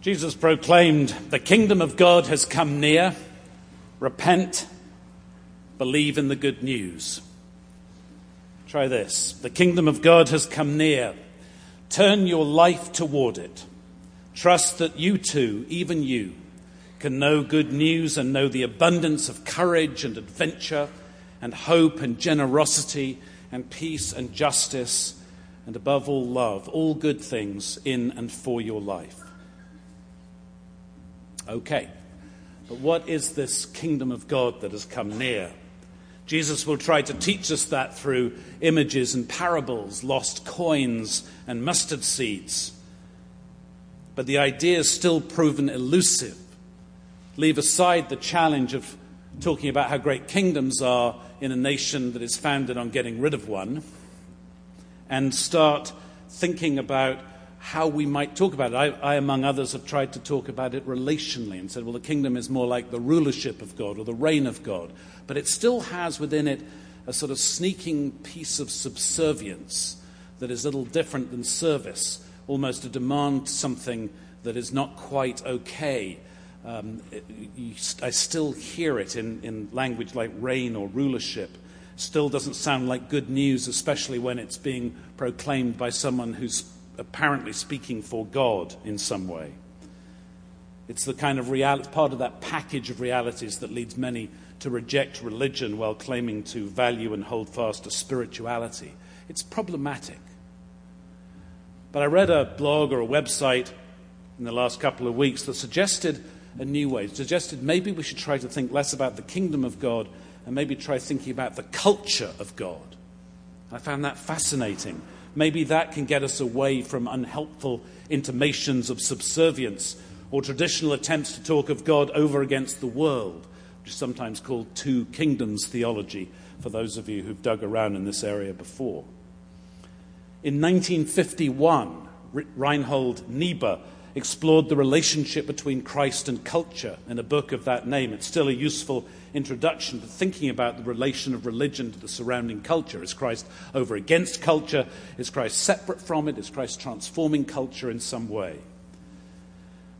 Jesus proclaimed, The kingdom of God has come near. Repent, believe in the good news. Try this. The kingdom of God has come near. Turn your life toward it. Trust that you too, even you, can know good news and know the abundance of courage and adventure and hope and generosity and peace and justice and above all love, all good things in and for your life. Okay, but what is this kingdom of God that has come near? Jesus will try to teach us that through images and parables, lost coins and mustard seeds. But the idea is still proven elusive. Leave aside the challenge of talking about how great kingdoms are in a nation that is founded on getting rid of one, and start thinking about how we might talk about it. I, I, among others, have tried to talk about it relationally and said, well, the kingdom is more like the rulership of God or the reign of God. But it still has within it a sort of sneaking piece of subservience that is a little different than service, almost a demand something that is not quite okay. Um, you, I still hear it in, in language like reign or rulership. Still doesn't sound like good news, especially when it's being proclaimed by someone who's apparently speaking for God in some way. It's the kind of reality, part of that package of realities that leads many to reject religion while claiming to value and hold fast to spirituality. It's problematic. But I read a blog or a website in the last couple of weeks that suggested a new way, suggested maybe we should try to think less about the kingdom of God and maybe try thinking about the culture of God. I found that fascinating maybe that can get us away from unhelpful intimations of subservience or traditional attempts to talk of God over against the world, which is sometimes called two kingdoms theology for those of you who've dug around in this area before. In 1951, Reinhold Niebuhr explored the relationship between Christ and culture in a book of that name. It's still a useful introduction to thinking about the relation of religion to the surrounding culture. Is Christ over against culture? Is Christ separate from it? Is Christ transforming culture in some way?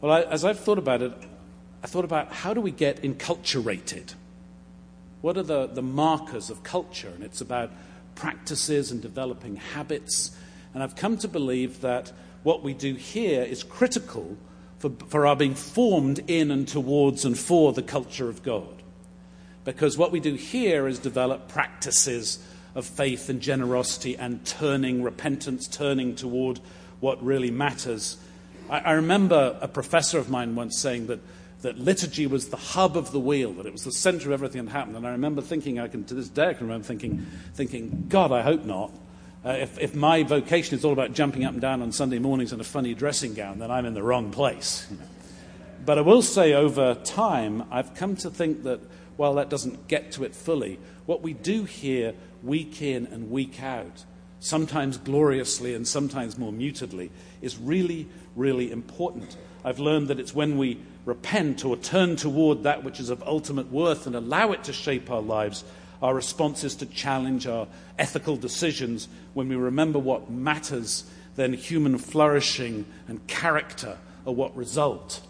Well, I, as I've thought about it, I thought about how do we get enculturated? What are the, the markers of culture? And it's about practices and developing habits. And I've come to believe that what we do here is critical for, for our being formed in and towards and for the culture of God. Because what we do here is develop practices of faith and generosity and turning, repentance, turning toward what really matters. I, I remember a professor of mine once saying that, that liturgy was the hub of the wheel, that it was the center of everything that happened. And I remember thinking, I can, to this day, I can remember thinking, thinking God, I hope not. Uh, if, if, my vocation is all about jumping up and down on Sunday mornings in a funny dressing gown, then I'm in the wrong place. You know. But I will say over time, I've come to think that while that doesn't get to it fully, what we do here week in and week out, sometimes gloriously and sometimes more mutedly, is really, really important. I've learned that it's when we repent or turn toward that which is of ultimate worth and allow it to shape our lives, our response is to challenge our ethical decisions. When we remember what matters, then human flourishing and character are what result.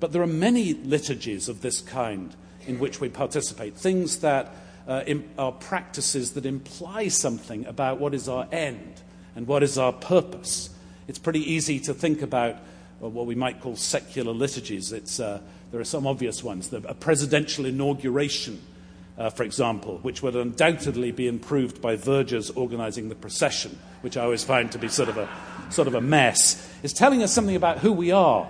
But there are many liturgies of this kind in which we participate, things that uh, are practices that imply something about what is our end and what is our purpose. It's pretty easy to think about uh, what we might call secular liturgies. Uh, there are some obvious ones. a presidential inauguration, uh, for example, which would undoubtedly be improved by vergers organizing the procession, which I always find to be sort of a, sort of a mess, is telling us something about who we are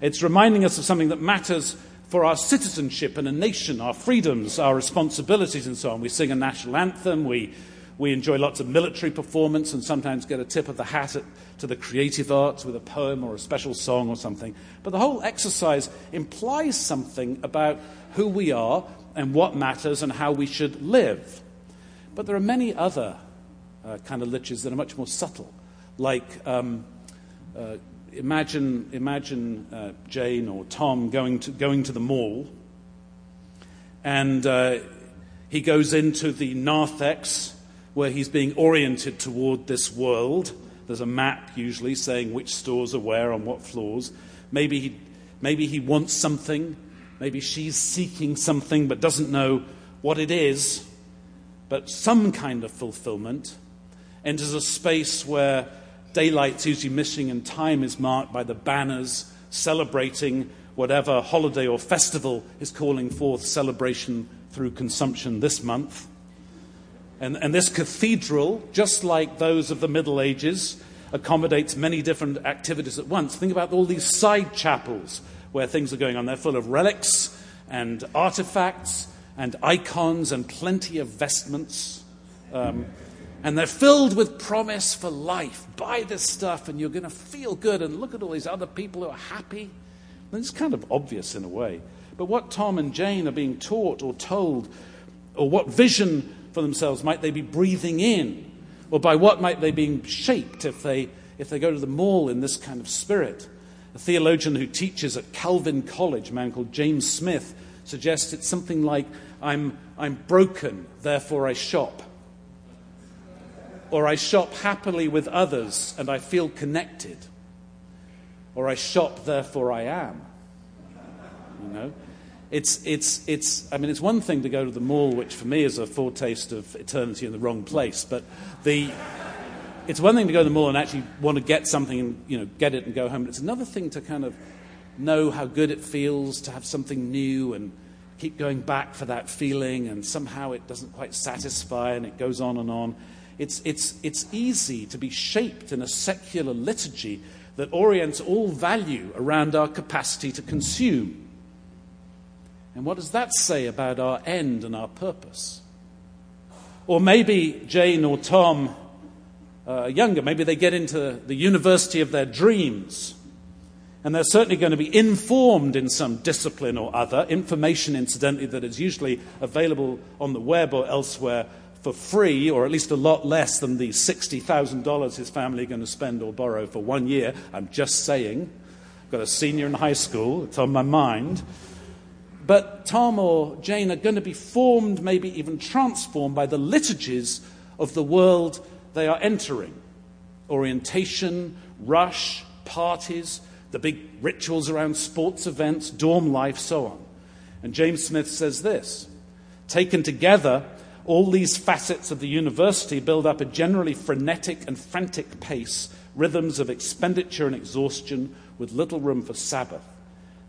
it's reminding us of something that matters for our citizenship and a nation, our freedoms, our responsibilities, and so on. We sing a national anthem, we, we enjoy lots of military performance, and sometimes get a tip of the hat at, to the creative arts with a poem or a special song or something. But the whole exercise implies something about who we are and what matters and how we should live. But there are many other uh, kind of liturgies that are much more subtle, like um, uh, imagine, imagine uh, Jane or Tom going to, going to the mall, and uh, he goes into the narthex where he's being oriented toward this world, There's a map usually saying which stores are where on what floors. Maybe he, maybe he wants something. Maybe she's seeking something but doesn't know what it is. But some kind of fulfillment enters a space where daylight's usually missing and time is marked by the banners celebrating whatever holiday or festival is calling forth celebration through consumption this month. And, and this cathedral, just like those of the Middle Ages, accommodates many different activities at once. Think about all these side chapels where things are going on. They're full of relics and artifacts and icons and plenty of vestments. Um, and they're filled with promise for life. Buy this stuff and you're going to feel good. And look at all these other people who are happy. And it's kind of obvious in a way. But what Tom and Jane are being taught or told, or what vision for themselves might they be breathing in? Or by what might they be shaped if they, if they go to the mall in this kind of spirit? A theologian who teaches at Calvin College, a man called James Smith, suggests it's something like I'm, I'm broken, therefore I shop. Or I shop happily with others and I feel connected. Or I shop, therefore I am. You know? It's, it's, it's, I mean, it's one thing to go to the mall, which for me is a foretaste of eternity in the wrong place, but the, it's one thing to go to the mall and actually want to get something and you know, get it and go home. It's another thing to kind of know how good it feels to have something new and keep going back for that feeling, and somehow it doesn't quite satisfy and it goes on and on. It's, it's, it's easy to be shaped in a secular liturgy that orients all value around our capacity to consume. And what does that say about our end and our purpose? Or maybe Jane or Tom uh, younger, maybe they get into the university of their dreams. And they're certainly going to be informed in some discipline or other, information, incidentally, that is usually available on the web or elsewhere for free, or at least a lot less than the $60,000 his family are going to spend or borrow for one year. I'm just saying. I've got a senior in high school, it's on my mind. But Tom or Jane are going to be formed, maybe even transformed by the liturgies of the world they are entering orientation, rush, parties, the big rituals around sports events, dorm life, so on. And James Smith says this Taken together, all these facets of the university build up a generally frenetic and frantic pace, rhythms of expenditure and exhaustion, with little room for Sabbath.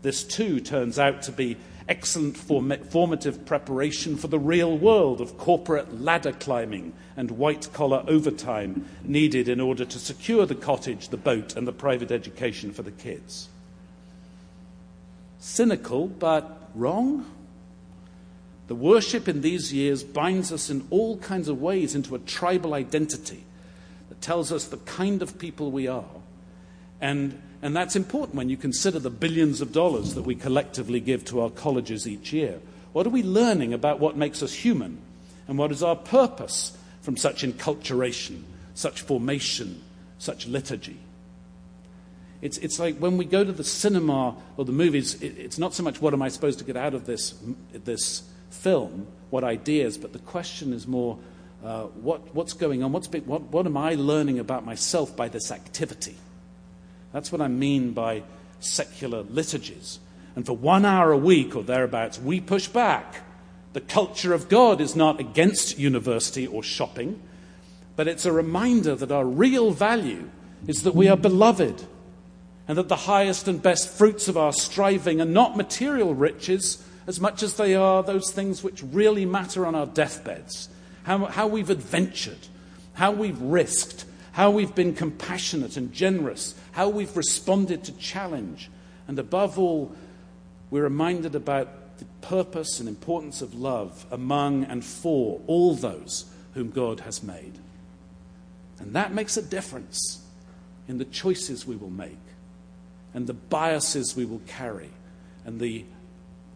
This too turns out to be excellent formative preparation for the real world of corporate ladder climbing and white collar overtime needed in order to secure the cottage, the boat, and the private education for the kids. Cynical, but wrong? The worship in these years binds us in all kinds of ways into a tribal identity that tells us the kind of people we are and and that's important when you consider the billions of dollars that we collectively give to our colleges each year. What are we learning about what makes us human? And what is our purpose from such enculturation, such formation, such liturgy? It's, it's like when we go to the cinema or the movies, it, it's not so much what am I supposed to get out of this, this film, what ideas, but the question is more uh, what, what's going on? What's, what, what am I learning about myself by this activity? That's what I mean by secular liturgies. And for one hour a week or thereabouts, we push back. The culture of God is not against university or shopping, but it's a reminder that our real value is that we are beloved and that the highest and best fruits of our striving are not material riches as much as they are those things which really matter on our deathbeds. How, how we've adventured, how we've risked, how we've been compassionate and generous, how we've responded to challenge, and above all, we're reminded about the purpose and importance of love among and for all those whom God has made. And that makes a difference in the choices we will make, and the biases we will carry, and the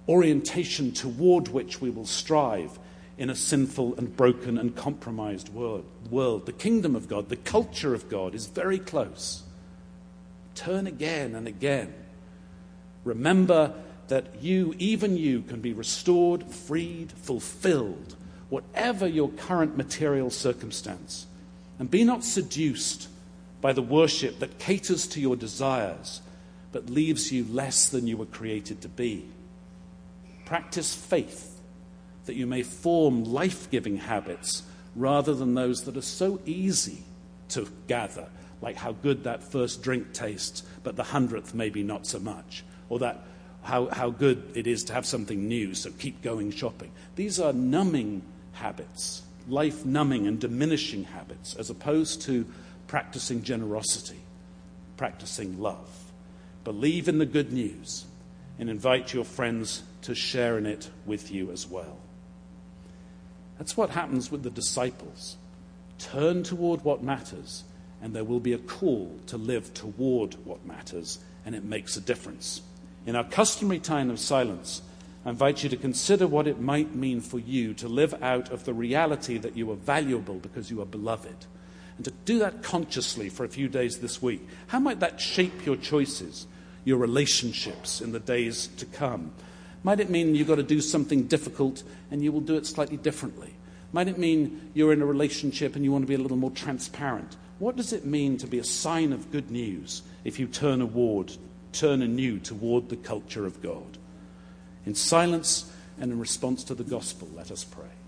orientation toward which we will strive in a sinful and broken and compromised world. world. The kingdom of God, the culture of God is very close. Turn again and again. Remember that you, even you, can be restored, freed, fulfilled, whatever your current material circumstance. And be not seduced by the worship that caters to your desires but leaves you less than you were created to be. Practice faith that you may form life giving habits rather than those that are so easy to gather, like how good that first drink tastes, but the hundredth maybe not so much, or that how, how good it is to have something new, so keep going shopping. These are numbing habits, life numbing and diminishing habits, as opposed to practicing generosity, practicing love. Believe in the good news and invite your friends to share in it with you as well. That's what happens with the disciples. Turn toward what matters, and there will be a call to live toward what matters, and it makes a difference. In our customary time of silence, I invite you to consider what it might mean for you to live out of the reality that you are valuable because you are beloved. And to do that consciously for a few days this week. How might that shape your choices, your relationships in the days to come? Might it mean you've got to do something difficult and you will do it slightly differently? Might it mean you're in a relationship and you want to be a little more transparent? What does it mean to be a sign of good news if you turn award, turn anew toward the culture of God? In silence and in response to the gospel, let us pray.